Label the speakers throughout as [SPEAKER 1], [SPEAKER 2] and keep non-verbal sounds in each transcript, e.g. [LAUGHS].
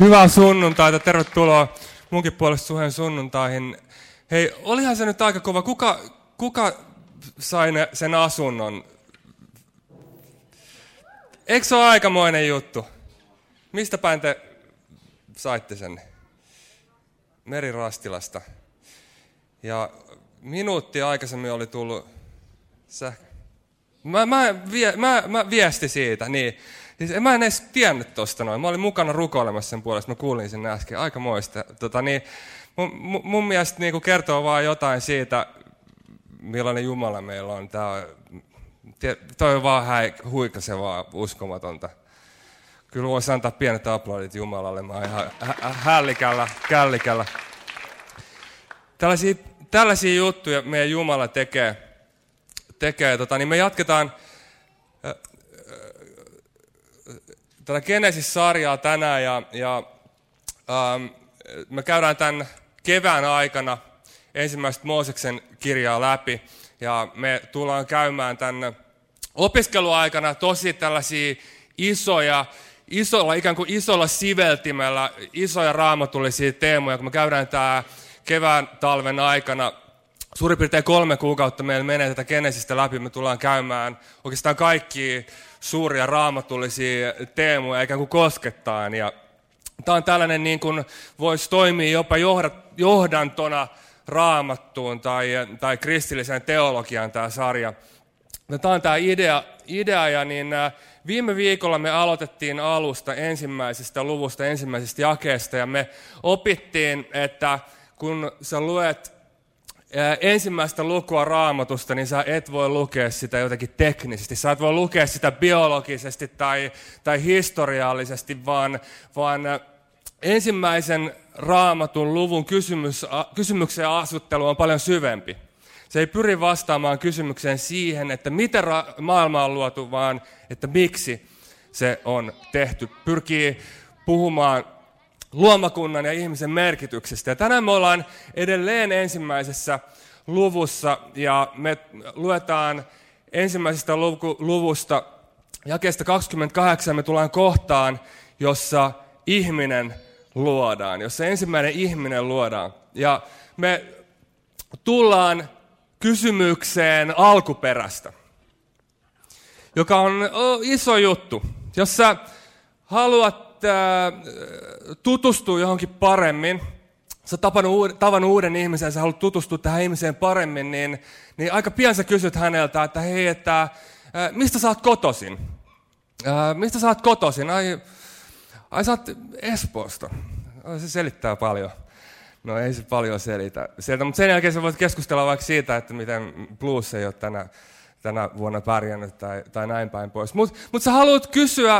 [SPEAKER 1] Hyvää sunnuntaita, tervetuloa munkin puolesta suheen sunnuntaihin. Hei, olihan se nyt aika kova. Kuka, kuka sai ne, sen asunnon? Eikö se ole aikamoinen juttu? Mistä päin te saitte sen? Merirastilasta. Ja minuutti aikaisemmin oli tullut sähkö. Mä, mä, vie, mä, mä viesti siitä, niin. Siis mä en edes tiennyt tosta noin. Mä olin mukana rukoilemassa sen puolesta, mä kuulin sen äsken. Aika moista. Tota, niin, mun, mun mielestä niin kertoo vaan jotain siitä, millainen Jumala meillä on. Tää toi on vaan häi, huikasevaa, uskomatonta. Kyllä voisi antaa pienet aplodit Jumalalle. Mä oon ihan hällikällä, källikällä. Tällaisia, tällaisia juttuja meidän Jumala tekee. tekee tota, niin me jatketaan tätä Genesis-sarjaa tänään ja, ja ähm, me käydään tämän kevään aikana ensimmäistä Mooseksen kirjaa läpi ja me tullaan käymään tämän opiskeluaikana tosi tällaisia isoja, isolla, ikään kuin isolla siveltimellä, isoja raamatullisia teemoja, kun me käydään tämä kevään talven aikana suurin piirtein kolme kuukautta meillä menee tätä Genesistä läpi. Me tullaan käymään oikeastaan kaikki suuria raamatullisia teemoja ikään kuin koskettaan. Ja tämä on tällainen, niin kuin voisi toimia jopa johdantona raamattuun tai, tai kristilliseen teologiaan tämä sarja. Tämä on tämä idea, idea ja niin äh, viime viikolla me aloitettiin alusta ensimmäisestä luvusta, ensimmäisestä jakeesta ja me opittiin, että kun sä luet ensimmäistä lukua raamatusta, niin sä et voi lukea sitä jotenkin teknisesti. Sä et voi lukea sitä biologisesti tai, tai historiallisesti, vaan, vaan ensimmäisen raamatun luvun kysymys, kysymyksen asuttelu on paljon syvempi. Se ei pyri vastaamaan kysymykseen siihen, että miten maailma on luotu, vaan että miksi se on tehty. Pyrkii puhumaan luomakunnan ja ihmisen merkityksestä. Ja tänään me ollaan edelleen ensimmäisessä luvussa ja me luetaan ensimmäisestä luvusta jakeesta 28 me tullaan kohtaan, jossa ihminen luodaan, jossa ensimmäinen ihminen luodaan. Ja me tullaan kysymykseen alkuperästä, joka on iso juttu. Jos sä haluat tutustua johonkin paremmin, sä tavannut uuden, tavannut uuden ihmisen ja sä haluat tutustua tähän ihmiseen paremmin, niin, niin aika pian sä kysyt häneltä, että hei, että mistä sä oot kotosin? mistä sä oot kotosin? Ai, ai sä oot Espoosta. Se selittää paljon. No ei se paljon selitä. Sieltä, mutta sen jälkeen sä voit keskustella vaikka siitä, että miten blues ei ole tänä tänä vuonna pärjännyt tai, tai näin päin pois. Mutta mut sä haluat kysyä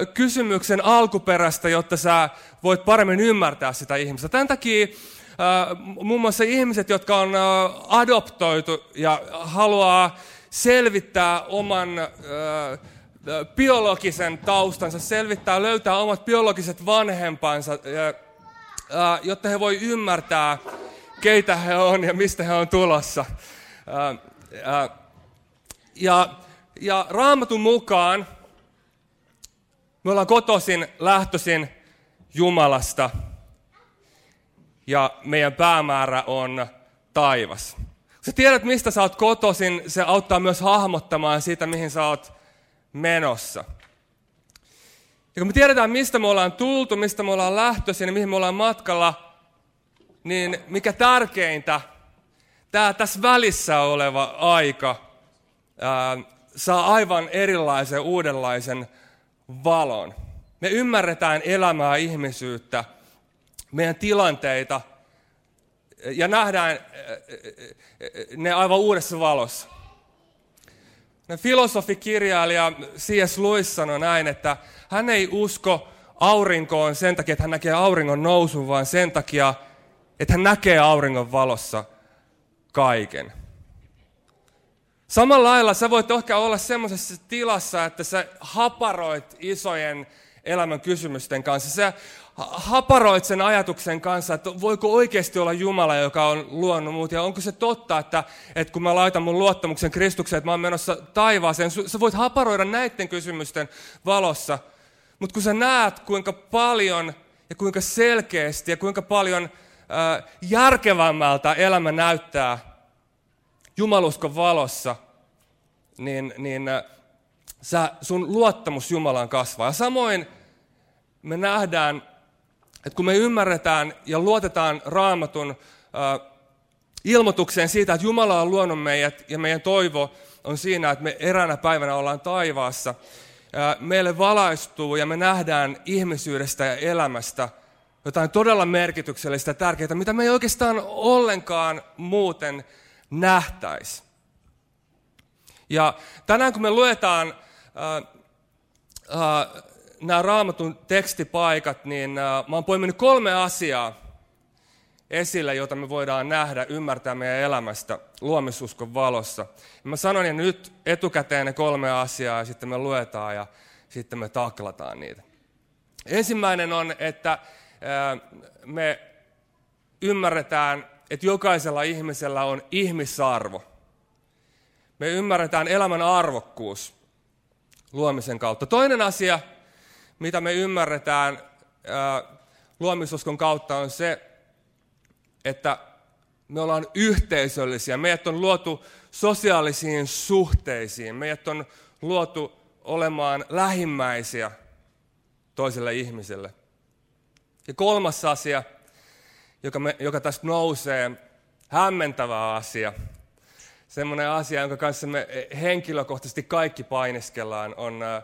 [SPEAKER 1] ö, kysymyksen alkuperästä, jotta sä voit paremmin ymmärtää sitä ihmistä. Tämän takia muun muassa ihmiset, jotka on ö, adoptoitu ja haluaa selvittää oman ö, biologisen taustansa, selvittää, löytää omat biologiset vanhempansa, jotta he voi ymmärtää, keitä he on ja mistä he on tulossa. Ja, ja raamatun mukaan me ollaan kotoisin, lähtöisin Jumalasta ja meidän päämäärä on taivas. Sä tiedät, mistä sä oot kotoisin, se auttaa myös hahmottamaan sitä, mihin sä oot menossa. Ja kun me tiedetään, mistä me ollaan tultu, mistä me ollaan lähtöisin ja mihin me ollaan matkalla, niin mikä tärkeintä, tämä tässä välissä oleva aika saa aivan erilaisen, uudenlaisen valon. Me ymmärretään elämää, ihmisyyttä, meidän tilanteita ja nähdään ne aivan uudessa valossa. Filosofikirjailija C.S. Lewis sanoi näin, että hän ei usko aurinkoon sen takia, että hän näkee auringon nousun, vaan sen takia, että hän näkee auringon valossa kaiken. Samalla lailla sä voit ehkä olla semmoisessa tilassa, että sä haparoit isojen elämän kysymysten kanssa. Sä haparoit sen ajatuksen kanssa, että voiko oikeasti olla Jumala, joka on luonut muut. Ja onko se totta, että, että kun mä laitan mun luottamuksen Kristukseen, että mä oon menossa taivaaseen, sä voit haparoida näiden kysymysten valossa. Mutta kun sä näet, kuinka paljon ja kuinka selkeästi ja kuinka paljon äh, järkevämmältä elämä näyttää jumaluskon valossa, niin, niin äh, sä, sun luottamus Jumalaan kasvaa. Ja samoin me nähdään, että kun me ymmärretään ja luotetaan raamatun äh, ilmoitukseen siitä, että Jumala on luonut meidät ja meidän toivo on siinä, että me eräänä päivänä ollaan taivaassa. Meille valaistuu ja me nähdään ihmisyydestä ja elämästä jotain todella merkityksellistä ja tärkeää, mitä me ei oikeastaan ollenkaan muuten nähtäisi. Ja tänään kun me luetaan äh, äh, nämä raamatun tekstipaikat, niin äh, mä oon poiminut kolme asiaa, esille, jota me voidaan nähdä, ymmärtää meidän elämästä luomisuskon valossa. Ja mä sanon ne nyt etukäteen ne kolme asiaa ja sitten me luetaan ja sitten me taklataan niitä. Ensimmäinen on, että me ymmärretään, että jokaisella ihmisellä on ihmisarvo. Me ymmärretään elämän arvokkuus luomisen kautta. Toinen asia, mitä me ymmärretään luomisuskon kautta, on se, että me ollaan yhteisöllisiä. Meidät on luotu sosiaalisiin suhteisiin. Meidät on luotu olemaan lähimmäisiä toiselle ihmiselle. Ja kolmas asia, joka, me, joka tästä nousee, hämmentävä asia, semmoinen asia, jonka kanssa me henkilökohtaisesti kaikki painiskellaan, on äh,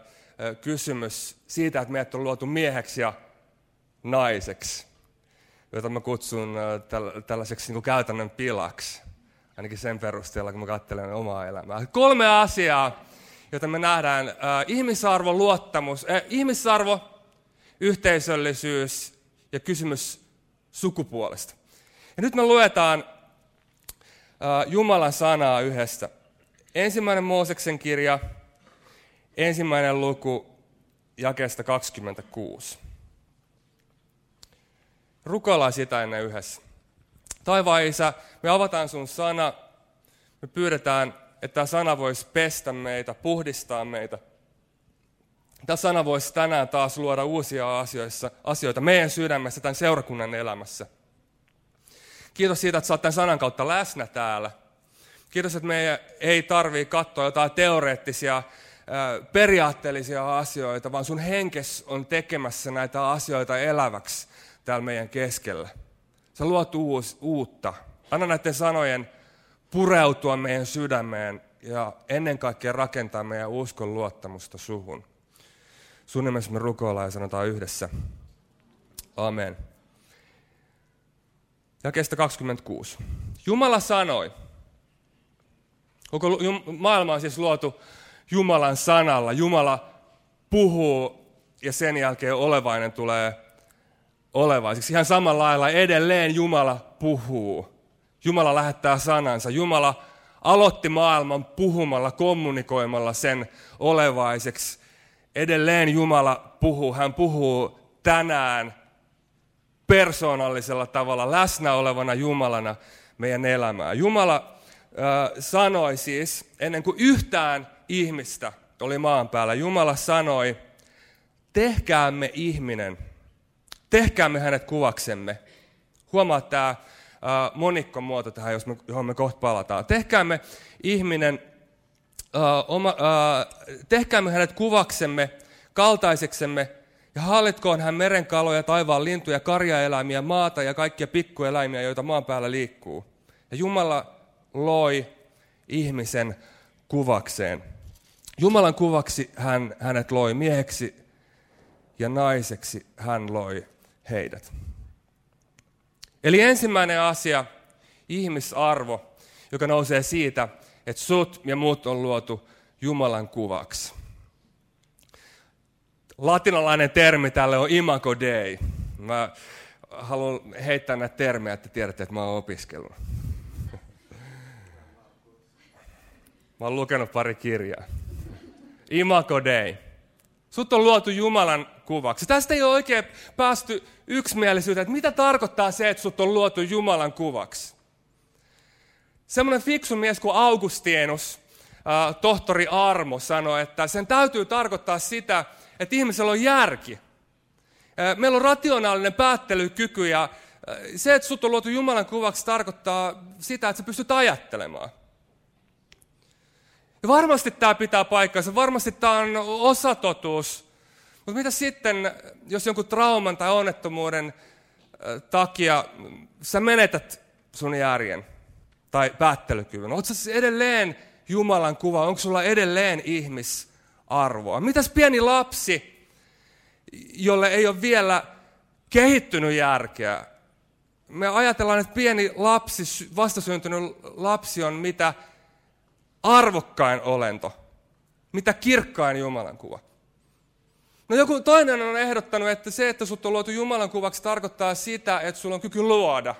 [SPEAKER 1] kysymys siitä, että meidät on luotu mieheksi ja naiseksi jota mä kutsun tällaiseksi niin käytännön pilaksi. Ainakin sen perusteella, kun mä katselen omaa elämää. Kolme asiaa, joita me nähdään. Äh, ihmisarvo, luottamus, äh, ihmisarvo, yhteisöllisyys ja kysymys sukupuolesta. Ja nyt me luetaan äh, Jumalan sanaa yhdessä. Ensimmäinen Mooseksen kirja, ensimmäinen luku, jakeesta 26. Rukoillaan sitä ennen yhdessä. Taivaan Isä, me avataan sun sana. Me pyydetään, että tämä sana voisi pestä meitä, puhdistaa meitä. Tämä sana voisi tänään taas luoda uusia asioissa, asioita meidän sydämessä, tämän seurakunnan elämässä. Kiitos siitä, että oot tämän sanan kautta läsnä täällä. Kiitos, että meidän ei tarvitse katsoa jotain teoreettisia, periaatteellisia asioita, vaan sun henkes on tekemässä näitä asioita eläväksi täällä meidän keskellä. Sä luot uus, uutta. Anna näiden sanojen pureutua meidän sydämeen ja ennen kaikkea rakentaa meidän uskon luottamusta suhun. Sun nimessä me rukoillaan ja sanotaan yhdessä. Amen. Ja kestä 26. Jumala sanoi. Koko maailma on siis luotu Jumalan sanalla. Jumala puhuu ja sen jälkeen olevainen tulee olevaiseksi. Ihan samalla lailla edelleen Jumala puhuu. Jumala lähettää sanansa. Jumala aloitti maailman puhumalla, kommunikoimalla sen olevaiseksi. Edelleen Jumala puhuu. Hän puhuu tänään persoonallisella tavalla läsnä olevana Jumalana meidän elämää. Jumala äh, sanoi siis, ennen kuin yhtään ihmistä oli maan päällä, Jumala sanoi, tehkäämme ihminen – Tehkäämme hänet kuvaksemme. Huomaa tämä äh, monikkomuoto tähän, jos me, johon me kohta palataan. Tehkäämme ihminen, äh, oma, äh, tehkäämme hänet kuvaksemme, kaltaiseksemme, ja hallitkoon hän meren kaloja, taivaan lintuja, karjaeläimiä, maata ja kaikkia pikkueläimiä, joita maan päällä liikkuu. Ja Jumala loi ihmisen kuvakseen. Jumalan kuvaksi hän hänet loi mieheksi ja naiseksi hän loi heidät. Eli ensimmäinen asia, ihmisarvo, joka nousee siitä, että sut ja muut on luotu Jumalan kuvaksi. Latinalainen termi tälle on imago dei. Mä haluan heittää näitä termejä, että tiedätte, että mä oon opiskellut. [LAUGHS] Mä oon lukenut pari kirjaa. Imago dei. Sut on luotu Jumalan kuvaksi. Tästä ei ole oikein päästy yksimielisyyteen, että mitä tarkoittaa se, että sut on luotu Jumalan kuvaksi. Semmoinen fiksu mies kuin Augustinus, äh, tohtori Armo, sanoi, että sen täytyy tarkoittaa sitä, että ihmisellä on järki. Meillä on rationaalinen päättelykyky ja se, että sut on luotu Jumalan kuvaksi, tarkoittaa sitä, että sä pystyt ajattelemaan. Ja varmasti tämä pitää paikkansa, varmasti tämä on osatotuus. Mutta mitä sitten, jos jonkun trauman tai onnettomuuden takia sä menetät sun järjen tai päättelykyvyn? Oletko sä edelleen Jumalan kuva? Onko sulla edelleen ihmisarvoa? Mitäs pieni lapsi, jolle ei ole vielä kehittynyt järkeä? Me ajatellaan, että pieni lapsi, vastasyntynyt lapsi on mitä arvokkain olento, mitä kirkkain Jumalan kuva. No joku toinen on ehdottanut, että se, että sut on luotu Jumalan kuvaksi, tarkoittaa sitä, että sulla on kyky luoda.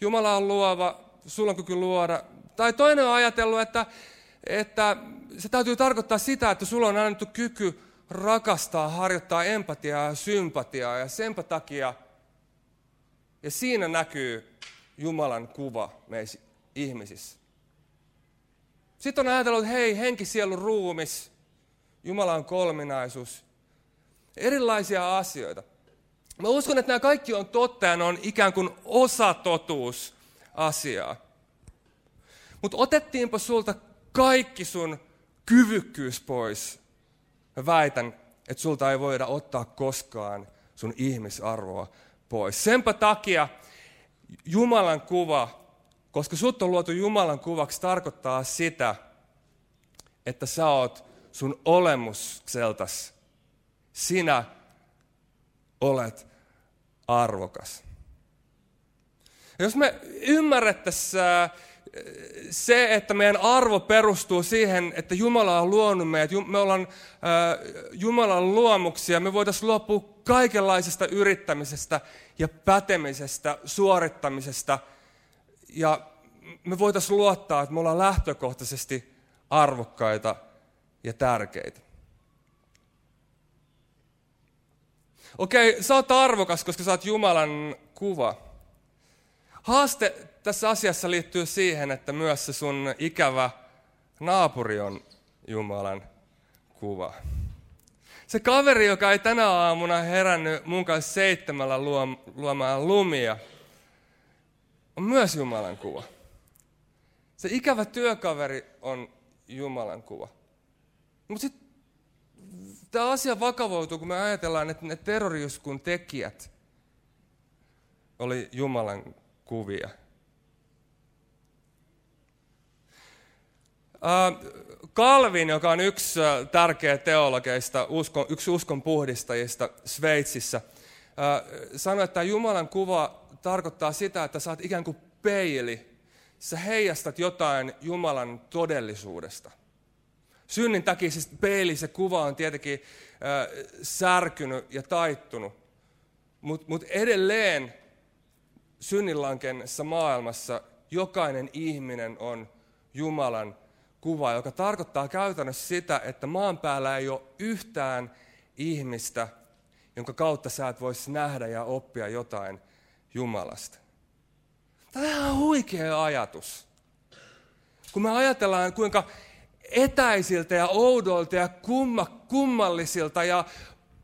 [SPEAKER 1] Jumala on luova, sulla on kyky luoda. Tai toinen on ajatellut, että, että se täytyy tarkoittaa sitä, että sulla on annettu kyky rakastaa, harjoittaa empatiaa ja sympatiaa. Ja senpä takia, ja siinä näkyy Jumalan kuva meissä ihmisissä. Sitten on ajatellut, että hei, henki, sielu, ruumis, Jumala on kolminaisuus. Erilaisia asioita. Mä uskon, että nämä kaikki on totta ja ne on ikään kuin osa totuus asiaa. Mutta otettiinpa sulta kaikki sun kyvykkyys pois. Mä väitän, että sulta ei voida ottaa koskaan sun ihmisarvoa pois. Senpä takia Jumalan kuva, koska sut on luotu Jumalan kuvaksi, tarkoittaa sitä, että sä oot sun olemukseltas. Sinä olet arvokas. Jos me ymmärrettäisiin äh, se, että meidän arvo perustuu siihen, että Jumala on luonut meidät, me ollaan äh, Jumalan luomuksia, me voitaisiin luopua kaikenlaisesta yrittämisestä ja pätemisestä, suorittamisesta, ja me voitaisiin luottaa, että me ollaan lähtökohtaisesti arvokkaita ja tärkeitä. Okei, sä oot arvokas, koska sä oot Jumalan kuva. Haaste tässä asiassa liittyy siihen, että myös se sun ikävä naapuri on Jumalan kuva. Se kaveri, joka ei tänä aamuna herännyt mun kanssa seitsemällä luomaan lumia, on myös Jumalan kuva. Se ikävä työkaveri on Jumalan kuva. Mutta sitten tämä asia vakavoituu, kun me ajatellaan, että ne terroriuskun tekijät oli Jumalan kuvia. Kalvin, joka on yksi tärkeä teologeista, yksi uskon puhdistajista Sveitsissä, sanoi, että Jumalan kuva tarkoittaa sitä, että oot ikään kuin peili. Sä heijastat jotain Jumalan todellisuudesta. Synnin takia siis peili, se kuva on tietenkin äh, särkynyt ja taittunut. Mutta mut edelleen synninlankennessa maailmassa jokainen ihminen on Jumalan kuva, joka tarkoittaa käytännössä sitä, että maan päällä ei ole yhtään ihmistä, jonka kautta sä et voisi nähdä ja oppia jotain Jumalasta. Tämä on huikea ajatus. Kun me ajatellaan, kuinka etäisiltä ja oudolta ja kumma, kummallisilta ja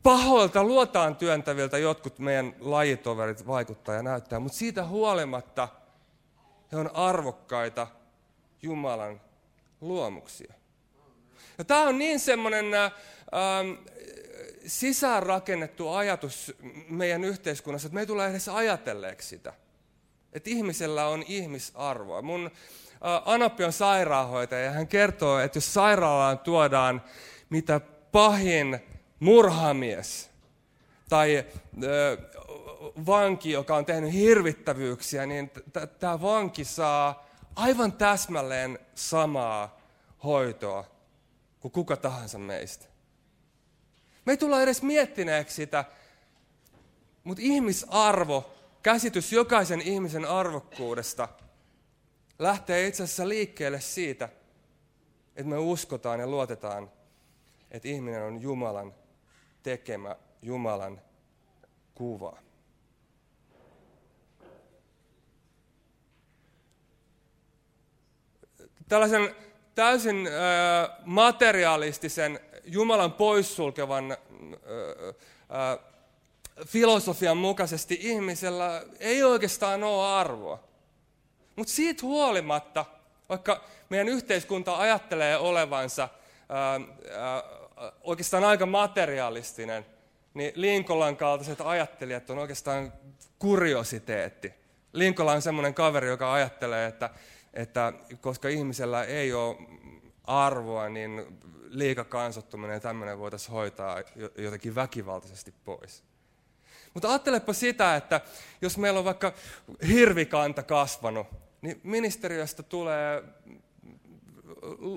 [SPEAKER 1] pahoilta luotaan työntäviltä jotkut meidän lajitoverit vaikuttaa ja näyttää, mutta siitä huolimatta he on arvokkaita Jumalan luomuksia. Ja tämä on niin semmoinen äh, sisäänrakennettu ajatus meidän yhteiskunnassa, että me ei tule edes ajatelleeksi sitä. Että ihmisellä on ihmisarvoa. Mun Anoppi on sairaanhoitaja ja hän kertoo, että jos sairaalaan tuodaan mitä pahin murhamies tai vanki, joka on tehnyt hirvittävyyksiä, niin tämä vanki saa aivan täsmälleen samaa hoitoa kuin kuka tahansa meistä. Me ei tulla edes miettineeksi sitä, mutta ihmisarvo, käsitys jokaisen ihmisen arvokkuudesta – lähtee itse asiassa liikkeelle siitä, että me uskotaan ja luotetaan, että ihminen on Jumalan tekemä, Jumalan kuva. Tällaisen täysin materialistisen, Jumalan poissulkevan filosofian mukaisesti ihmisellä ei oikeastaan ole arvoa. Mutta siitä huolimatta, vaikka meidän yhteiskunta ajattelee olevansa oikeastaan aika materialistinen, niin Linkolan kaltaiset ajattelijat on oikeastaan kuriositeetti. Linkola on semmoinen kaveri, joka ajattelee, että, että koska ihmisellä ei ole arvoa, niin liikakansottuminen ja tämmöinen voitaisiin hoitaa jotenkin väkivaltaisesti pois. Mutta ajattelepa sitä, että jos meillä on vaikka hirvikanta kasvanut, niin ministeriöstä tulee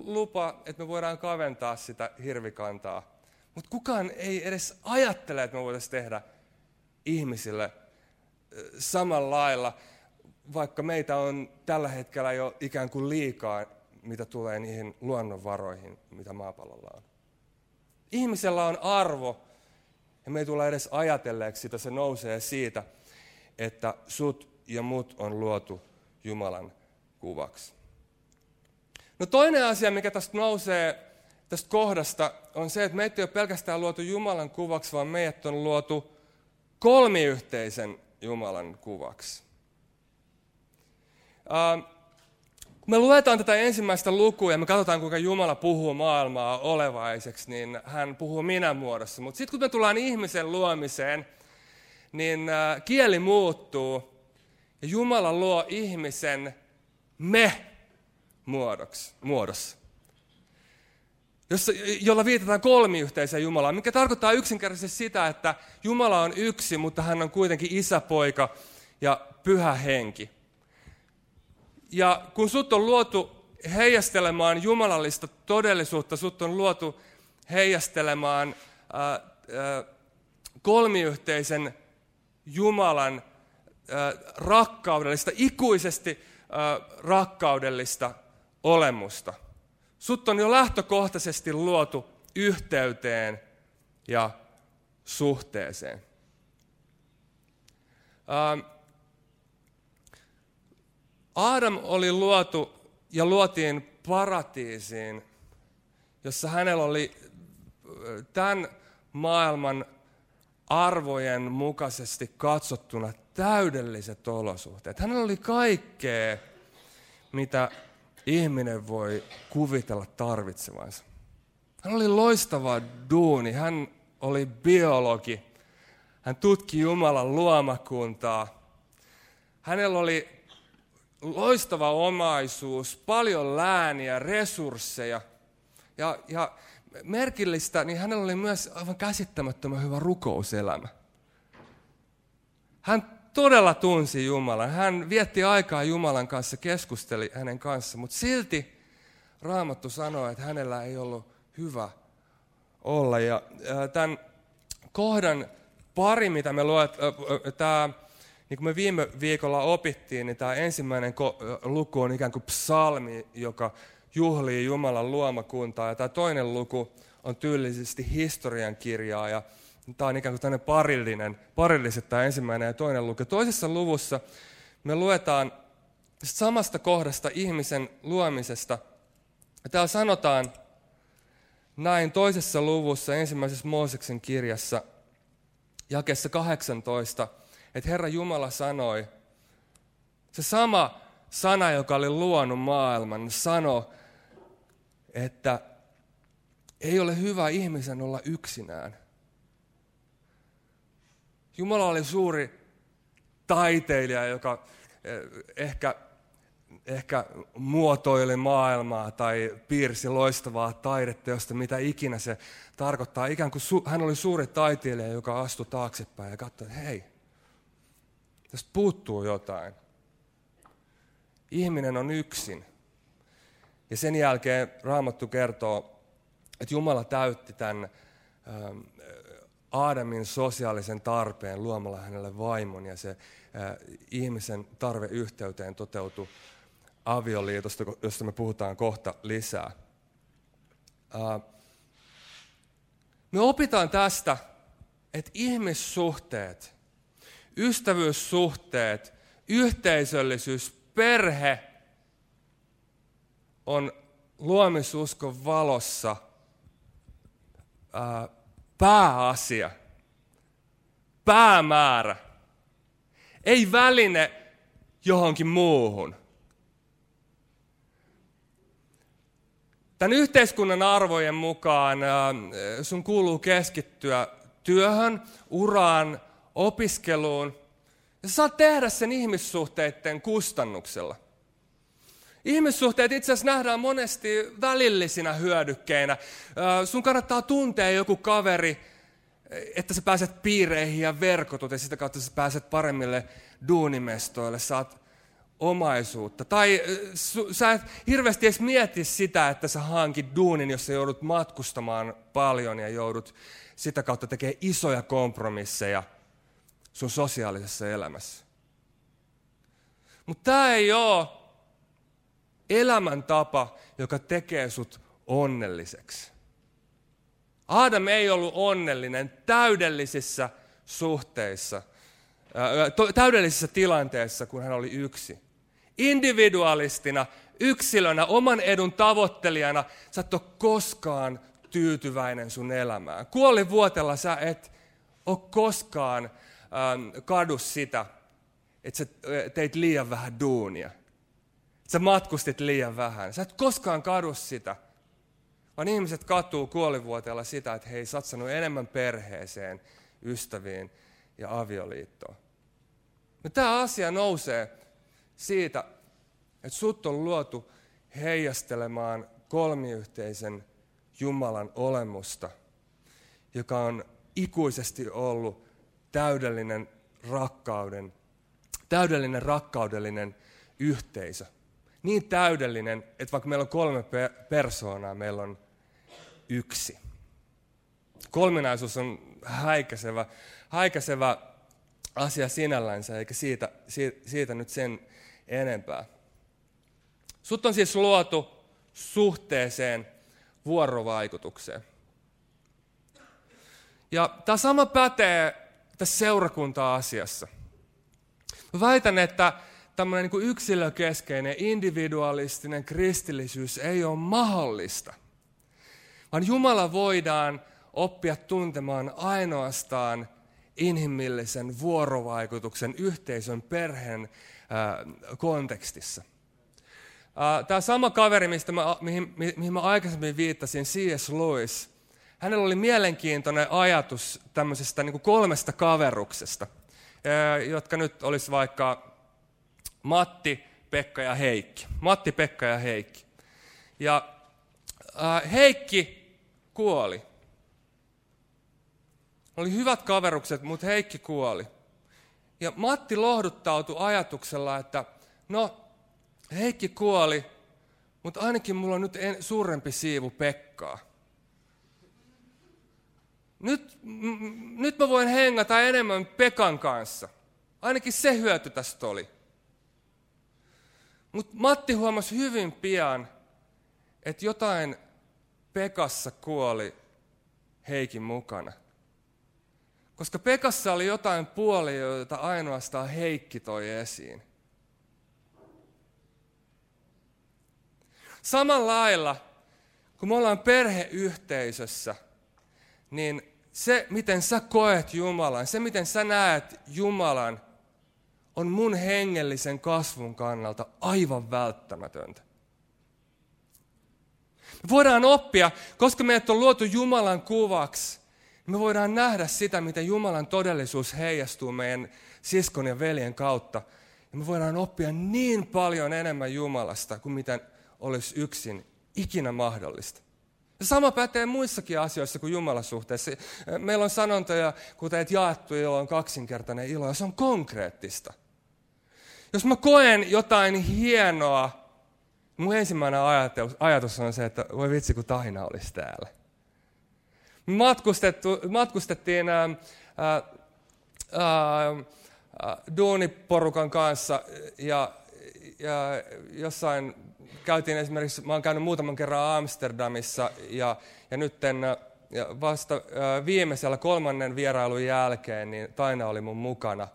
[SPEAKER 1] lupa, että me voidaan kaventaa sitä hirvikantaa. Mutta kukaan ei edes ajattele, että me voitaisiin tehdä ihmisille samalla lailla, vaikka meitä on tällä hetkellä jo ikään kuin liikaa, mitä tulee niihin luonnonvaroihin, mitä maapallolla on. Ihmisellä on arvo, ja me ei tule edes ajatelleeksi sitä, se nousee siitä, että sut ja mut on luotu Jumalan kuvaksi. No toinen asia, mikä tästä nousee tästä kohdasta, on se, että meitä ei ole pelkästään luotu Jumalan kuvaksi, vaan meidät on luotu kolmiyhteisen Jumalan kuvaksi. kun me luetaan tätä ensimmäistä lukua ja me katsotaan, kuinka Jumala puhuu maailmaa olevaiseksi, niin hän puhuu minä muodossa. Mutta sitten kun me tullaan ihmisen luomiseen, niin kieli muuttuu ja Jumala luo ihmisen me muodoksi, muodossa. Jossa, jolla viitataan kolmiyhteiseen Jumalaan, mikä tarkoittaa yksinkertaisesti sitä, että Jumala on yksi, mutta hän on kuitenkin isä, poika ja pyhä henki. Ja kun sut on luotu heijastelemaan jumalallista todellisuutta, sut on luotu heijastelemaan ää, ää, kolmiyhteisen Jumalan ää, rakkaudellista, ikuisesti ää, rakkaudellista olemusta. Sut on jo lähtökohtaisesti luotu yhteyteen ja suhteeseen. Ähm, Adam oli luotu ja luotiin paratiisiin, jossa hänellä oli äh, tämän maailman arvojen mukaisesti katsottuna täydelliset olosuhteet. Hänellä oli kaikkea, mitä ihminen voi kuvitella tarvitsevansa. Hän oli loistava duuni, hän oli biologi, hän tutki Jumalan luomakuntaa. Hänellä oli loistava omaisuus, paljon lääniä, resursseja. Ja, ja merkillistä, niin hänellä oli myös aivan käsittämättömän hyvä rukouselämä. Hän todella tunsi Jumalan. Hän vietti aikaa Jumalan kanssa, keskusteli hänen kanssaan, mutta silti Raamattu sanoi, että hänellä ei ollut hyvä olla. Ja tämän kohdan pari, mitä me luet, tämä, niin kuin me viime viikolla opittiin, niin tämä ensimmäinen luku on ikään kuin psalmi, joka juhlii Jumalan luomakuntaa. Ja tämä toinen luku on tyylisesti historian kirjaa. Ja Tämä on ikään kuin tämmöinen parillinen, parilliset tämä ensimmäinen ja toinen luku. Toisessa luvussa me luetaan samasta kohdasta ihmisen luomisesta. Täällä sanotaan näin toisessa luvussa, ensimmäisessä Mooseksen kirjassa, jakessa 18, että Herra Jumala sanoi, se sama sana, joka oli luonut maailman, sanoi, että ei ole hyvä ihmisen olla yksinään. Jumala oli suuri taiteilija, joka eh, ehkä, ehkä muotoili maailmaa tai piirsi loistavaa taidetta, josta mitä ikinä se tarkoittaa. Ikään kuin su, hän oli suuri taiteilija, joka astui taaksepäin ja katsoi, että hei, tästä puuttuu jotain. Ihminen on yksin. Ja sen jälkeen Raamattu kertoo, että Jumala täytti tämän ähm, Aadamin sosiaalisen tarpeen luomalla hänelle vaimon ja se äh, ihmisen tarve yhteyteen toteutui avioliitosta, josta me puhutaan kohta lisää. Äh, me opitaan tästä, että ihmissuhteet, ystävyyssuhteet, yhteisöllisyys, perhe on luomisuskon valossa äh, pääasia. päämäärä. Ei väline johonkin muuhun. Tämän yhteiskunnan arvojen mukaan sun kuuluu keskittyä työhön, uraan, opiskeluun. Ja sä saat tehdä sen ihmissuhteiden kustannuksella. Ihmissuhteet itse asiassa nähdään monesti välillisinä hyödykkeinä. Sun kannattaa tuntea joku kaveri, että sä pääset piireihin ja verkotut ja sitä kautta sä pääset paremmille duunimestoille, saat omaisuutta. Tai sä et hirveästi edes mieti sitä, että sä hankit duunin, jos sä joudut matkustamaan paljon ja joudut sitä kautta tekemään isoja kompromisseja sun sosiaalisessa elämässä. Mutta tämä ei ole elämäntapa, joka tekee sut onnelliseksi. Adam ei ollut onnellinen täydellisissä suhteissa, täydellisessä tilanteessa, kun hän oli yksi. Individualistina, yksilönä, oman edun tavoittelijana, sä et ole koskaan tyytyväinen sun elämään. vuotella sä et ole koskaan kadu sitä, että sä teit liian vähän duunia. Sä matkustit liian vähän. Sä et koskaan kadu sitä. Vaan ihmiset katuu kuolivuotella sitä, että he ei satsannut enemmän perheeseen, ystäviin ja avioliittoon. No, tämä asia nousee siitä, että sut on luotu heijastelemaan kolmiyhteisen Jumalan olemusta, joka on ikuisesti ollut täydellinen rakkauden, täydellinen rakkaudellinen yhteisö. Niin täydellinen, että vaikka meillä on kolme persoonaa, meillä on yksi. Kolminaisuus on häikäisevä, häikäisevä asia sinällänsä, eikä siitä, siitä nyt sen enempää. Sut on siis luotu suhteeseen vuorovaikutukseen. Ja tämä sama pätee tässä seurakunta-asiassa. Mä väitän, että tämmöinen niin yksilökeskeinen, individualistinen kristillisyys ei ole mahdollista. Vaan Jumala voidaan oppia tuntemaan ainoastaan inhimillisen vuorovaikutuksen, yhteisön, perheen kontekstissa. Tämä sama kaveri, mistä mä, mihin, mihin mä aikaisemmin viittasin, C.S. Lewis, hänellä oli mielenkiintoinen ajatus tämmöisestä niin kolmesta kaveruksesta, jotka nyt olisi vaikka Matti, Pekka ja Heikki. Matti, Pekka ja Heikki. Ja Heikki kuoli. Oli hyvät kaverukset, mutta Heikki kuoli. Ja Matti lohduttautui ajatuksella, että no, Heikki kuoli, mutta ainakin mulla on nyt en, suurempi siivu Pekkaa. Nyt, m- nyt mä voin hengata enemmän Pekan kanssa. Ainakin se hyöty tästä oli. Mutta Matti huomasi hyvin pian, että jotain Pekassa kuoli Heikin mukana. Koska Pekassa oli jotain puolia, joita ainoastaan Heikki toi esiin. Samalla lailla, kun me ollaan perheyhteisössä, niin se, miten sä koet Jumalan, se, miten sä näet Jumalan, on mun hengellisen kasvun kannalta aivan välttämätöntä. Me voidaan oppia, koska meidät on luotu Jumalan kuvaksi, me voidaan nähdä sitä, miten Jumalan todellisuus heijastuu meidän siskon ja veljen kautta. Ja me voidaan oppia niin paljon enemmän Jumalasta kuin mitä olisi yksin ikinä mahdollista. Sama pätee muissakin asioissa kuin Jumalan suhteessa. Meillä on sanontoja, kuten että jaettu ilo on kaksinkertainen ilo, ja se on konkreettista. Jos mä koen jotain hienoa, mun ensimmäinen ajatus on se, että voi vitsi, kun Tahina olisi täällä. Matkustettu, matkustettiin ää, ää, ää, duuniporukan kanssa ja, ja jossain käytiin esimerkiksi, mä oon käynyt muutaman kerran Amsterdamissa ja, ja nyt ja vasta viimeisellä kolmannen vierailun jälkeen niin Taina oli mun mukana.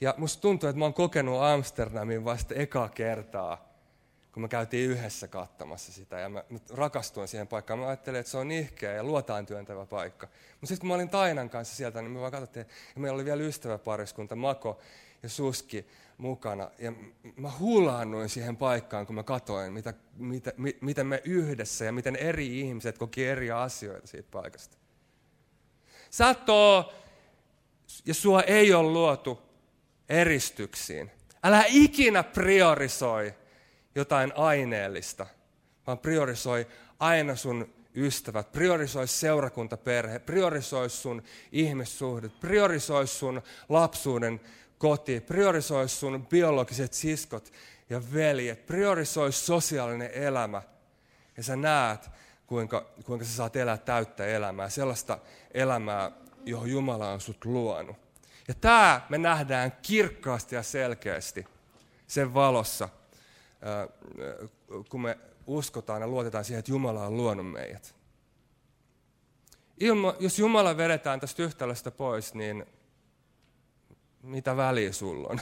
[SPEAKER 1] Ja musta tuntuu, että mä oon kokenut Amsterdamin vasta eka kertaa kun me käytiin yhdessä katsomassa sitä ja mä, mä rakastuin siihen paikkaan. Mä ajattelin, että se on nihkeä ja luotaan työntävä paikka. Mutta sitten kun mä olin Tainan kanssa sieltä, niin me vaan katsottiin, ja meillä oli vielä ystäväpariskunta Mako ja Suski mukana. Ja mä hulaannuin siihen paikkaan, kun mä katsoin, mitä, mitä, miten me yhdessä ja miten eri ihmiset koki eri asioita siitä paikasta. Oo, ja sua ei ole luotu eristyksiin. Älä ikinä priorisoi jotain aineellista, vaan priorisoi aina sun ystävät, priorisoi seurakuntaperhe, priorisoi sun ihmissuhdet, priorisoi sun lapsuuden koti, priorisoi sun biologiset siskot ja veljet, priorisoi sosiaalinen elämä. Ja sä näet, kuinka, kuinka sä saat elää täyttä elämää, sellaista elämää, johon Jumala on sut luonut. Ja tämä me nähdään kirkkaasti ja selkeästi sen valossa, kun me uskotaan ja luotetaan siihen, että Jumala on luonut meidät. Ilma, jos Jumala vedetään tästä yhtälöstä pois, niin mitä väliä sulla on?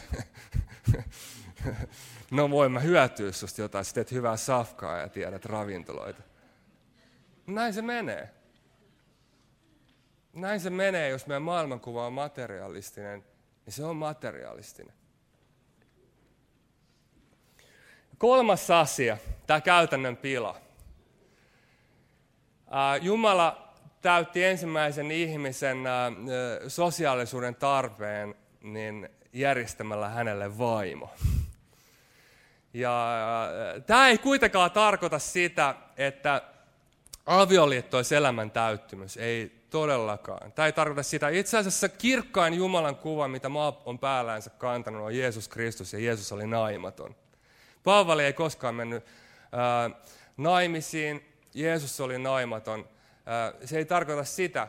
[SPEAKER 1] [LAUGHS] no voin mä hyötyä susta jotain, sä teet hyvää safkaa ja tiedät ravintoloita. Näin se menee. Näin se menee, jos meidän maailmankuva on materialistinen, niin se on materialistinen. Kolmas asia, tämä käytännön pila. Jumala täytti ensimmäisen ihmisen sosiaalisuuden tarpeen niin järjestämällä hänelle vaimo. Ja tämä ei kuitenkaan tarkoita sitä, että avioliitto olisi elämän täyttymys. Ei todellakaan. Tämä ei tarkoita sitä. Itse asiassa kirkkain Jumalan kuva, mitä maa on päälläänsä kantanut, on Jeesus Kristus ja Jeesus oli naimaton. Paavali ei koskaan mennyt ää, naimisiin, Jeesus oli naimaton. Ää, se ei tarkoita sitä,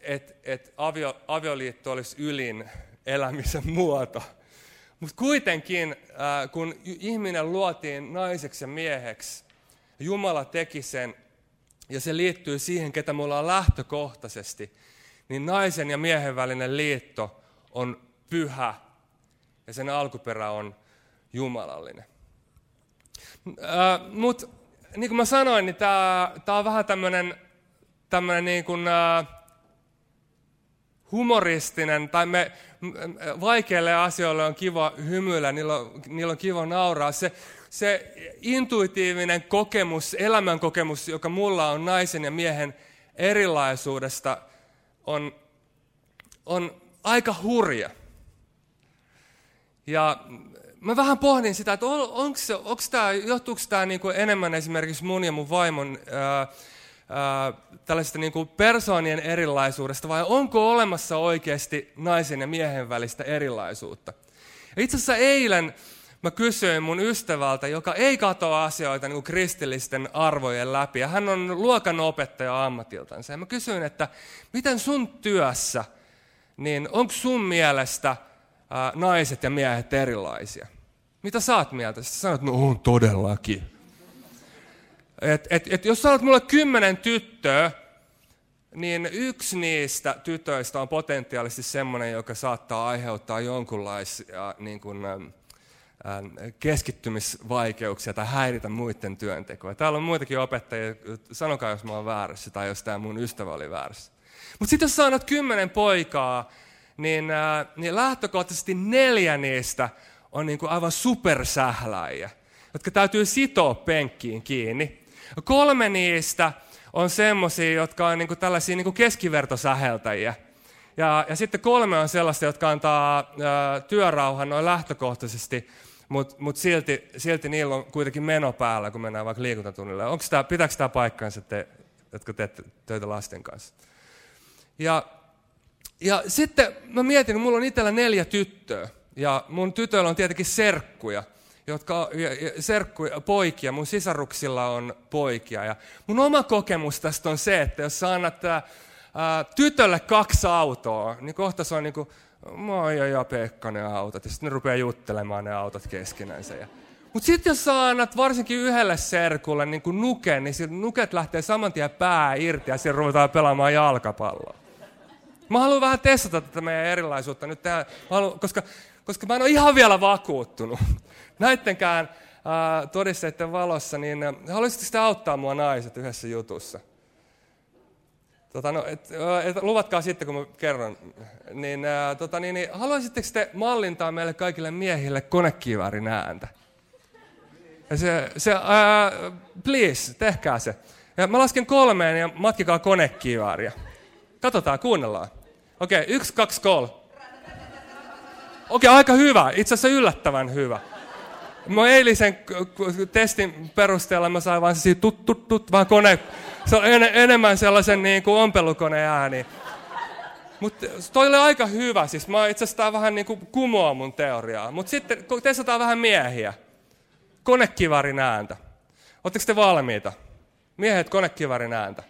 [SPEAKER 1] että et avio, avioliitto olisi ylin elämisen muoto. Mutta kuitenkin, ää, kun ihminen luotiin naiseksi ja mieheksi, Jumala teki sen, ja se liittyy siihen, ketä me ollaan lähtökohtaisesti, niin naisen ja miehen välinen liitto on pyhä, ja sen alkuperä on jumalallinen. Mutta niin kuin mä sanoin, niin tämä on vähän tämmöinen tämmöinen niin kuin, äh, humoristinen, tai me, vaikeille asioille on kiva hymyillä, niillä on, niillä on kiva nauraa. Se, se intuitiivinen kokemus, elämänkokemus, joka mulla on naisen ja miehen erilaisuudesta, on, on aika hurja. Ja mä vähän pohdin sitä, että on, onko, tämä, johtuuko tämä niin kuin enemmän esimerkiksi mun ja mun vaimon ää, ää, tällaisesta niin kuin persoonien erilaisuudesta, vai onko olemassa oikeasti naisen ja miehen välistä erilaisuutta? Itse asiassa eilen mä kysyin mun ystävältä, joka ei katoa asioita niin kuin kristillisten arvojen läpi, ja hän on luokan opettaja ammatiltansa. Ja mä kysyin, että miten sun työssä, niin onko sun mielestä naiset ja miehet erilaisia? Mitä sä oot mieltä? Sitten sanoit, no on todellakin. Et, et, et jos sanot mulle kymmenen tyttöä, niin yksi niistä tytöistä on potentiaalisesti semmoinen, joka saattaa aiheuttaa jonkunlaisia niin kuin, ähm, ähm, keskittymisvaikeuksia tai häiritä muiden työntekoa. Täällä on muitakin opettajia, sanokaa jos mä oon väärässä tai jos tämä mun ystävä oli väärässä. Mutta sitten jos sanot kymmenen poikaa, niin, äh, niin lähtökohtaisesti neljä niistä on niin kuin aivan supersähläjiä, jotka täytyy sitoa penkkiin kiinni. Kolme niistä on semmoisia, jotka on niinku tällaisia niinku keskivertosäheltäjiä. Ja, ja sitten kolme on sellaista, jotka antaa ää, työrauhan noin lähtökohtaisesti, mutta mut silti, silti niillä on kuitenkin meno päällä, kun mennään vaikka liikuntatunnille. Onko tämä, pitääkö tämä paikkaansa, te, jotka teette töitä lasten kanssa? Ja, ja sitten mä mietin, että mulla on itsellä neljä tyttöä. Ja mun tytöillä on tietenkin serkkuja jotka serkkuja, poikia, mun sisaruksilla on poikia. Ja mun oma kokemus tästä on se, että jos sä annat ää, tytölle kaksi autoa, niin kohta se on niin kuin, Maija ja Pekka ne autot, ja sitten ne rupeaa juttelemaan ne autot keskenänsä. Ja mutta sitten jos sä annat varsinkin yhdelle serkulle niin kuin nuken, niin nuket lähtee saman tien pää irti ja siellä ruvetaan pelaamaan jalkapalloa. Mä haluan vähän testata tätä meidän erilaisuutta nyt, tähän, koska, koska mä en ole ihan vielä vakuuttunut näittenkään todisteiden valossa, niin haluaisitteko te auttaa mua naiset yhdessä jutussa? Tota, no, et, et, luvatkaa sitten, kun mä kerron. Niin, ää, tota, niin, niin, haluaisitteko te mallintaa meille kaikille miehille konekiväärin ääntä? Ja se, se ää, please, tehkää se. Ja mä lasken kolmeen ja matkikaa konekivääriä. Katsotaan, kuunnellaan. Okei, okay, yksi, kaksi, kolme. Okei, okay, aika hyvä. Itse asiassa yllättävän hyvä. Mä eilisen testin perusteella mä sain vaan siis tut, tut, tut, vaan kone. Se on en, enemmän sellaisen niin kuin ompelukone ääni. Mutta toi oli aika hyvä, siis mä itse asiassa vähän niin kuin kumoa mun teoriaa. Mutta sitten testataan vähän miehiä. Konekivarin ääntä. Oletteko te valmiita? Miehet konekivarin ääntä.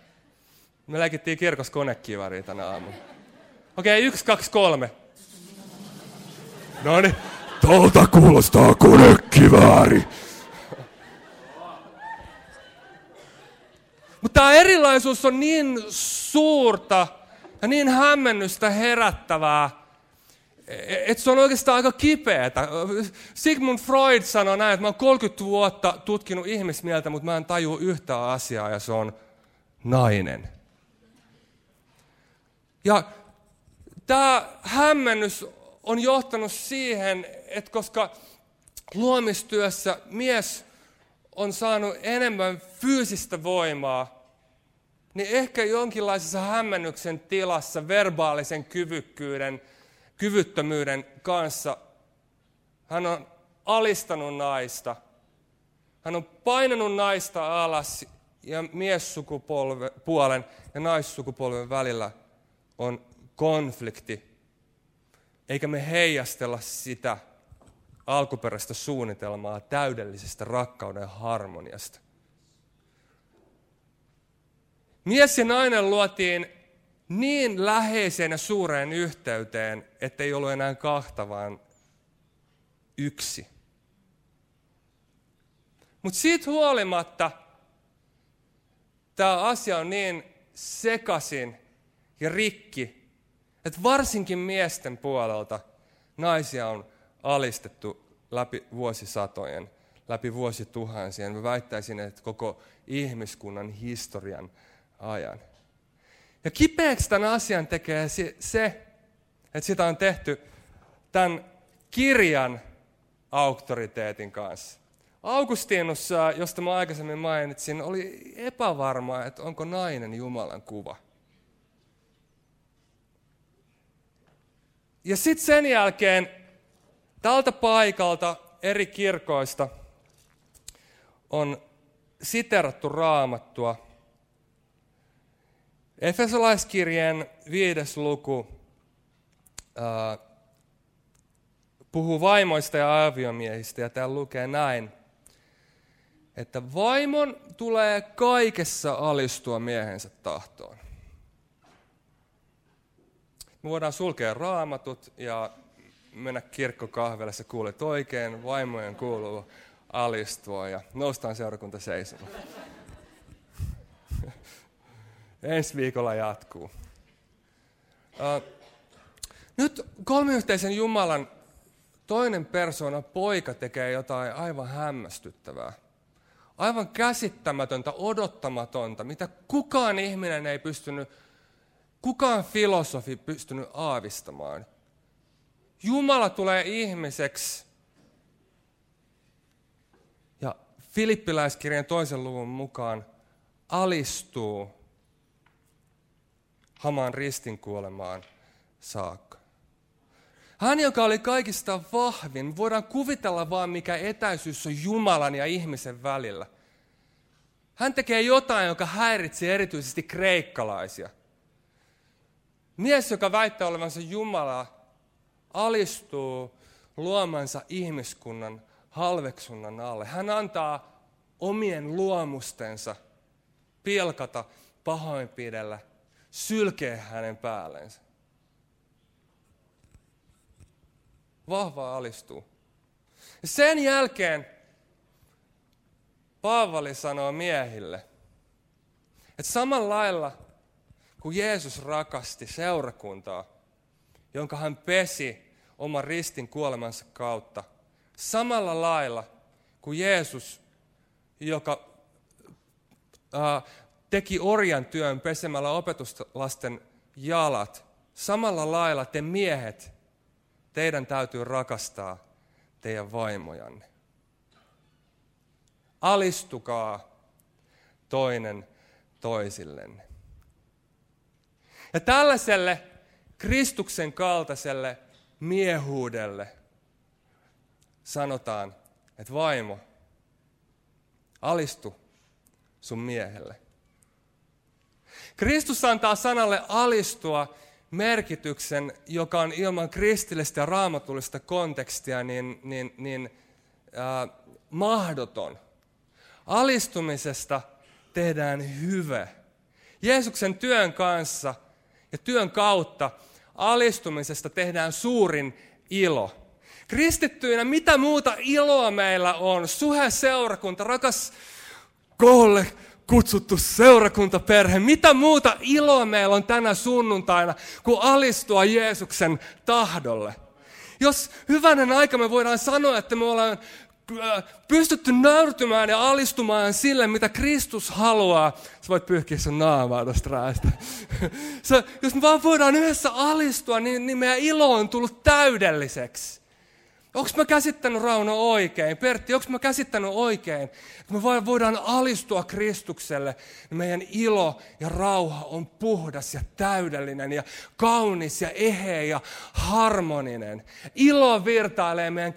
[SPEAKER 1] Me leikittiin kirkossa konekivaria tänä aamulla. Okei, okay, yksi, kaksi, kolme. No niin. Tolta kuulostaa konekivääri. Mutta tämä erilaisuus on niin suurta ja niin hämmennystä herättävää, että se on oikeastaan aika kipeätä. Sigmund Freud sanoi näin, että mä oon 30 vuotta tutkinut ihmismieltä, mutta mä en tajua yhtä asiaa ja se on nainen. Ja tämä hämmennys on johtanut siihen, että koska luomistyössä mies on saanut enemmän fyysistä voimaa, niin ehkä jonkinlaisessa hämmennyksen tilassa verbaalisen kyvykkyyden, kyvyttömyyden kanssa hän on alistanut naista. Hän on painanut naista alas ja miessukupuolen ja naissukupolven välillä on konflikti eikä me heijastella sitä alkuperäistä suunnitelmaa täydellisestä rakkauden harmoniasta. Mies ja nainen luotiin niin läheiseen ja suureen yhteyteen, ettei ollut enää kahta, vaan yksi. Mutta siitä huolimatta tämä asia on niin sekasin ja rikki, että varsinkin miesten puolelta naisia on alistettu läpi vuosisatojen, läpi vuosituhansien. Mä väittäisin, että koko ihmiskunnan historian ajan. Ja kipeäksi tämän asian tekee se, että sitä on tehty tämän kirjan auktoriteetin kanssa. Augustinus, josta mä aikaisemmin mainitsin, oli epävarma, että onko nainen Jumalan kuva. Ja sitten sen jälkeen tältä paikalta eri kirkoista on siterattu raamattua. Efesolaiskirjeen viides luku ää, puhuu vaimoista ja aviomiehistä ja täällä lukee näin, että vaimon tulee kaikessa alistua miehensä tahtoon. Me voidaan sulkea raamatut ja mennä kirkkokahvelle, sä kuulet oikein, vaimojen kuuluu alistua ja noustaan seurakunta seisomaan. Ensi viikolla jatkuu. Uh, nyt kolmiyhteisen Jumalan toinen persona, poika, tekee jotain aivan hämmästyttävää. Aivan käsittämätöntä, odottamatonta, mitä kukaan ihminen ei pystynyt kukaan filosofi pystynyt aavistamaan. Jumala tulee ihmiseksi. Ja Filippiläiskirjan toisen luvun mukaan alistuu hamaan ristin kuolemaan saakka. Hän, joka oli kaikista vahvin, voidaan kuvitella vaan mikä etäisyys on Jumalan ja ihmisen välillä. Hän tekee jotain, joka häiritsee erityisesti kreikkalaisia – Mies, joka väittää olevansa Jumala, alistuu luomansa ihmiskunnan halveksunnan alle. Hän antaa omien luomustensa pilkata, pahoinpidellä, sylkeä hänen päällensä. Vahva alistuu. Sen jälkeen Paavali sanoo miehille, että samalla lailla kun Jeesus rakasti seurakuntaa, jonka hän pesi oman ristin kuolemansa kautta, samalla lailla kuin Jeesus, joka ää, teki orjan työn pesemällä opetuslasten jalat. Samalla lailla te miehet, teidän täytyy rakastaa teidän vaimojanne. Alistukaa toinen toisillenne. Ja tällaiselle Kristuksen kaltaiselle miehuudelle sanotaan, että vaimo, alistu sun miehelle. Kristus antaa sanalle alistua merkityksen, joka on ilman kristillistä ja raamatullista kontekstia niin, niin, niin äh, mahdoton. Alistumisesta tehdään hyve. Jeesuksen työn kanssa ja työn kautta alistumisesta tehdään suurin ilo. Kristittyinä mitä muuta iloa meillä on? Suhe seurakunta, rakas koolle kutsuttu seurakuntaperhe. Mitä muuta iloa meillä on tänä sunnuntaina kuin alistua Jeesuksen tahdolle? Jos hyvänen aika me voidaan sanoa, että me ollaan pystytty nöyrtymään ja alistumaan sille, mitä Kristus haluaa. Sä voit pyyhkiä sun naamaa tuosta räästä. [LAUGHS] jos me vaan voidaan yhdessä alistua, niin, niin meidän ilo on tullut täydelliseksi. Onko mä käsittänyt Rauno oikein? Pertti, onko mä käsittänyt oikein? Että me voidaan alistua Kristukselle, niin meidän ilo ja rauha on puhdas ja täydellinen ja kaunis ja eheä ja harmoninen. Ilo virtailee meidän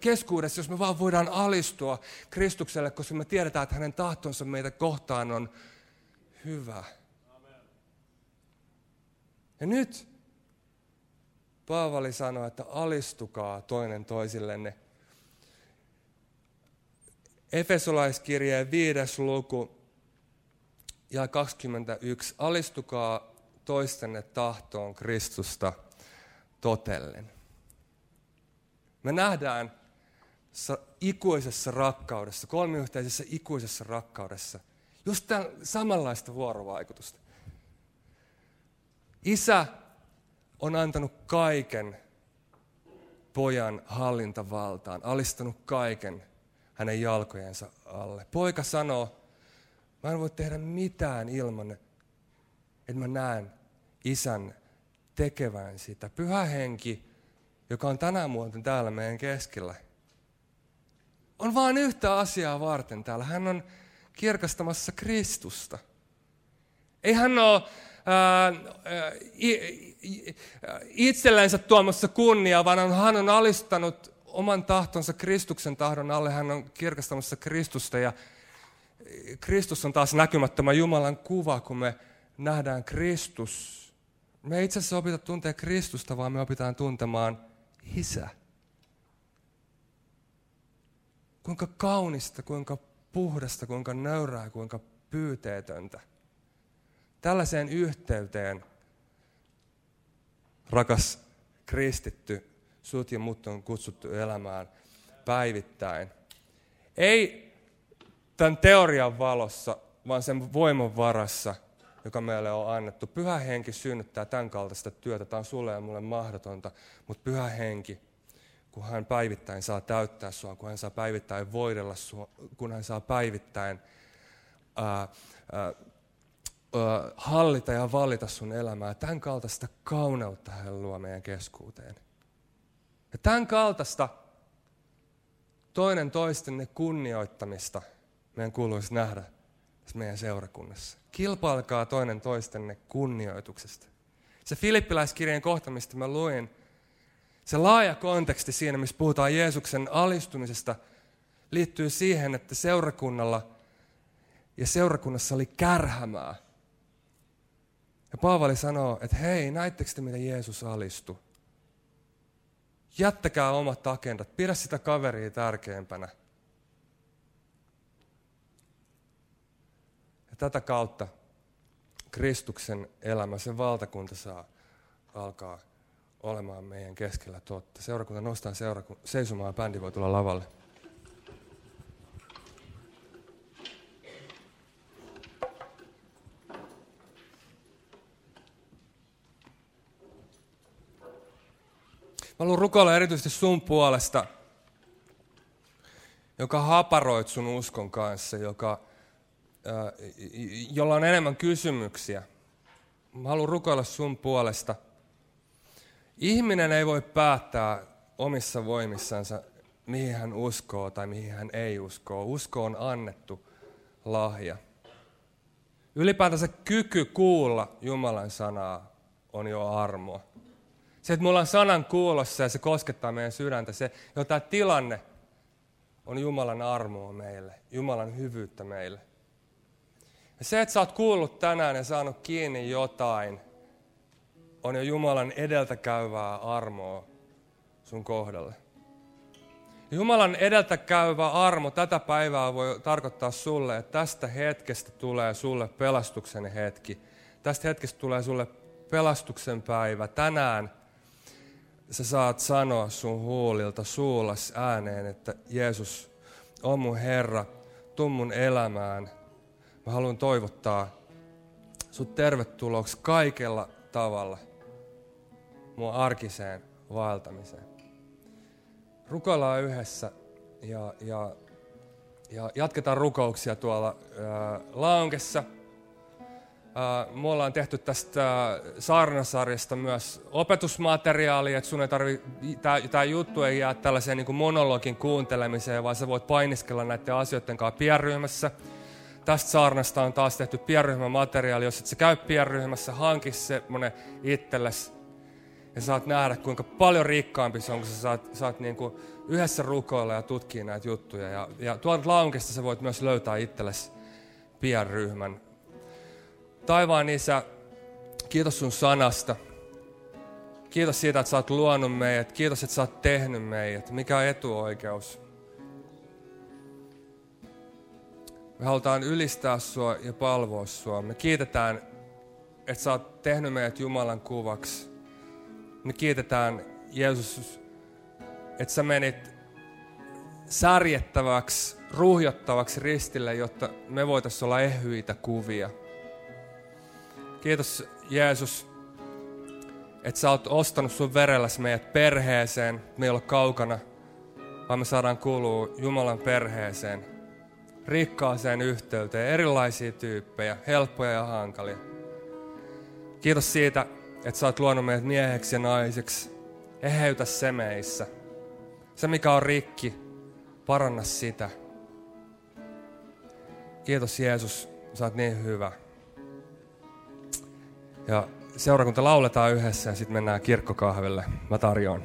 [SPEAKER 1] keskuudessa, jos me vaan voidaan alistua Kristukselle, koska me tiedetään, että hänen tahtonsa meitä kohtaan on hyvä. Ja nyt Paavali sanoi, että alistukaa toinen toisillenne. Efesolaiskirjeen viides luku ja 21. Alistukaa toistenne tahtoon Kristusta totellen. Me nähdään ikuisessa rakkaudessa, kolmiyhteisessä ikuisessa rakkaudessa, just tämän samanlaista vuorovaikutusta. Isä on antanut kaiken pojan hallintavaltaan, alistanut kaiken hänen jalkojensa alle. Poika sanoo, mä en voi tehdä mitään ilman, että mä näen isän tekevän sitä. Pyhä henki, joka on tänään muuten täällä meidän keskellä, on vain yhtä asiaa varten täällä. Hän on kirkastamassa Kristusta. Ei hän ole itsellensä tuomassa kunniaa, vaan hän on alistanut oman tahtonsa Kristuksen tahdon alle. Hän on kirkastamassa Kristusta ja Kristus on taas näkymättömän Jumalan kuva, kun me nähdään Kristus. Me ei itse asiassa opita tuntea Kristusta, vaan me opitaan tuntemaan Isä. Kuinka kaunista, kuinka puhdasta, kuinka nöyrää, kuinka pyyteetöntä. Tällaiseen yhteyteen, rakas kristitty, sut ja mut on kutsuttu elämään päivittäin. Ei tämän teorian valossa, vaan sen voiman varassa, joka meille on annettu. Pyhä henki synnyttää tämän kaltaista työtä. Tämä on sulle ja mulle mahdotonta, mutta pyhä henki, kun hän päivittäin saa täyttää sua, kun hän saa päivittäin voidella sua, kun hän saa päivittäin ää, ää, hallita ja valita sun elämää. Tämän kaltaista kauneutta hän luo meidän keskuuteen. Ja tämän kaltaista toinen toistenne kunnioittamista meidän kuuluisi nähdä tässä meidän seurakunnassa. Kilpailkaa toinen toistenne kunnioituksesta. Se Filippiläiskirjeen kohta, mistä mä luin, se laaja konteksti siinä, missä puhutaan Jeesuksen alistumisesta, liittyy siihen, että seurakunnalla ja seurakunnassa oli kärhämää. Ja Paavali sanoo, että hei, näittekö te, miten Jeesus alistui? Jättäkää omat agendat, pidä sitä kaveria tärkeämpänä. Ja tätä kautta Kristuksen elämä, sen valtakunta saa alkaa olemaan meidän keskellä totta. Seurakunta nostaa seuraku- seisomaan ja bändi voi tulla lavalle. Haluan rukoilla erityisesti sun puolesta. joka haparoit sun uskon kanssa, joka, jolla on enemmän kysymyksiä. Mä haluan rukoilla sun puolesta. Ihminen ei voi päättää omissa voimissansa, mihin hän uskoo tai mihin hän ei uskoo. Usko on annettu lahja. Ylipäätänsä kyky kuulla Jumalan sanaa on jo armoa. Se, että mulla on sanan kuulossa ja se koskettaa meidän sydäntä, se, jo tämä tilanne on Jumalan armoa meille, Jumalan hyvyyttä meille. Ja se, että sä oot kuullut tänään ja saanut kiinni jotain, on jo Jumalan edeltä käyvää armoa sun kohdalle. Jumalan edeltä käyvä armo tätä päivää voi tarkoittaa sulle, että tästä hetkestä tulee sulle pelastuksen hetki. Tästä hetkestä tulee sulle pelastuksen päivä. Tänään sä saat sanoa sun huulilta suullas ääneen, että Jeesus on mun Herra, tuu mun elämään. Mä haluan toivottaa sut tervetulooksi kaikella tavalla mun arkiseen vaeltamiseen. Rukoillaan yhdessä ja, ja, ja jatketaan rukouksia tuolla ää, launkessa – me ollaan tehty tästä saarnasarjasta myös opetusmateriaalia, että sun ei tarvi, tämä juttu ei jää tällaiseen niin monologin kuuntelemiseen, vaan sä voit painiskella näiden asioiden kanssa pienryhmässä. Tästä saarnasta on taas tehty pienryhmämateriaali, jos et sä käy pienryhmässä, hanki semmonen itsellesi ja saat nähdä, kuinka paljon rikkaampi se on, kun sä saat, saat niin kuin yhdessä rukoilla ja tutkia näitä juttuja. Ja, ja tuolta launkesta sä voit myös löytää itsellesi pienryhmän Taivaan isä, kiitos sun sanasta. Kiitos siitä, että sä oot luonut meidät. Kiitos, että sä oot tehnyt meidät. Mikä on etuoikeus? Me halutaan ylistää sua ja palvoa sua. Me kiitetään, että sä oot tehnyt meidät Jumalan kuvaksi. Me kiitetään, Jeesus, että sä menit särjettäväksi, ruhjottavaksi ristille, jotta me voitaisiin olla ehyitä kuvia. Kiitos Jeesus, että sä oot ostanut sun verelläsi meidät perheeseen. Me ei olla kaukana, vaan me saadaan kuulua Jumalan perheeseen. Rikkaaseen yhteyteen, erilaisia tyyppejä, helppoja ja hankalia. Kiitos siitä, että sä oot luonut meidät mieheksi ja naiseksi. Eheytä se meissä. Se, mikä on rikki, paranna sitä. Kiitos Jeesus, sä oot niin hyvä. Ja seurakunta lauletaan yhdessä ja sitten mennään kirkkokahvelle. Mä tarjoan.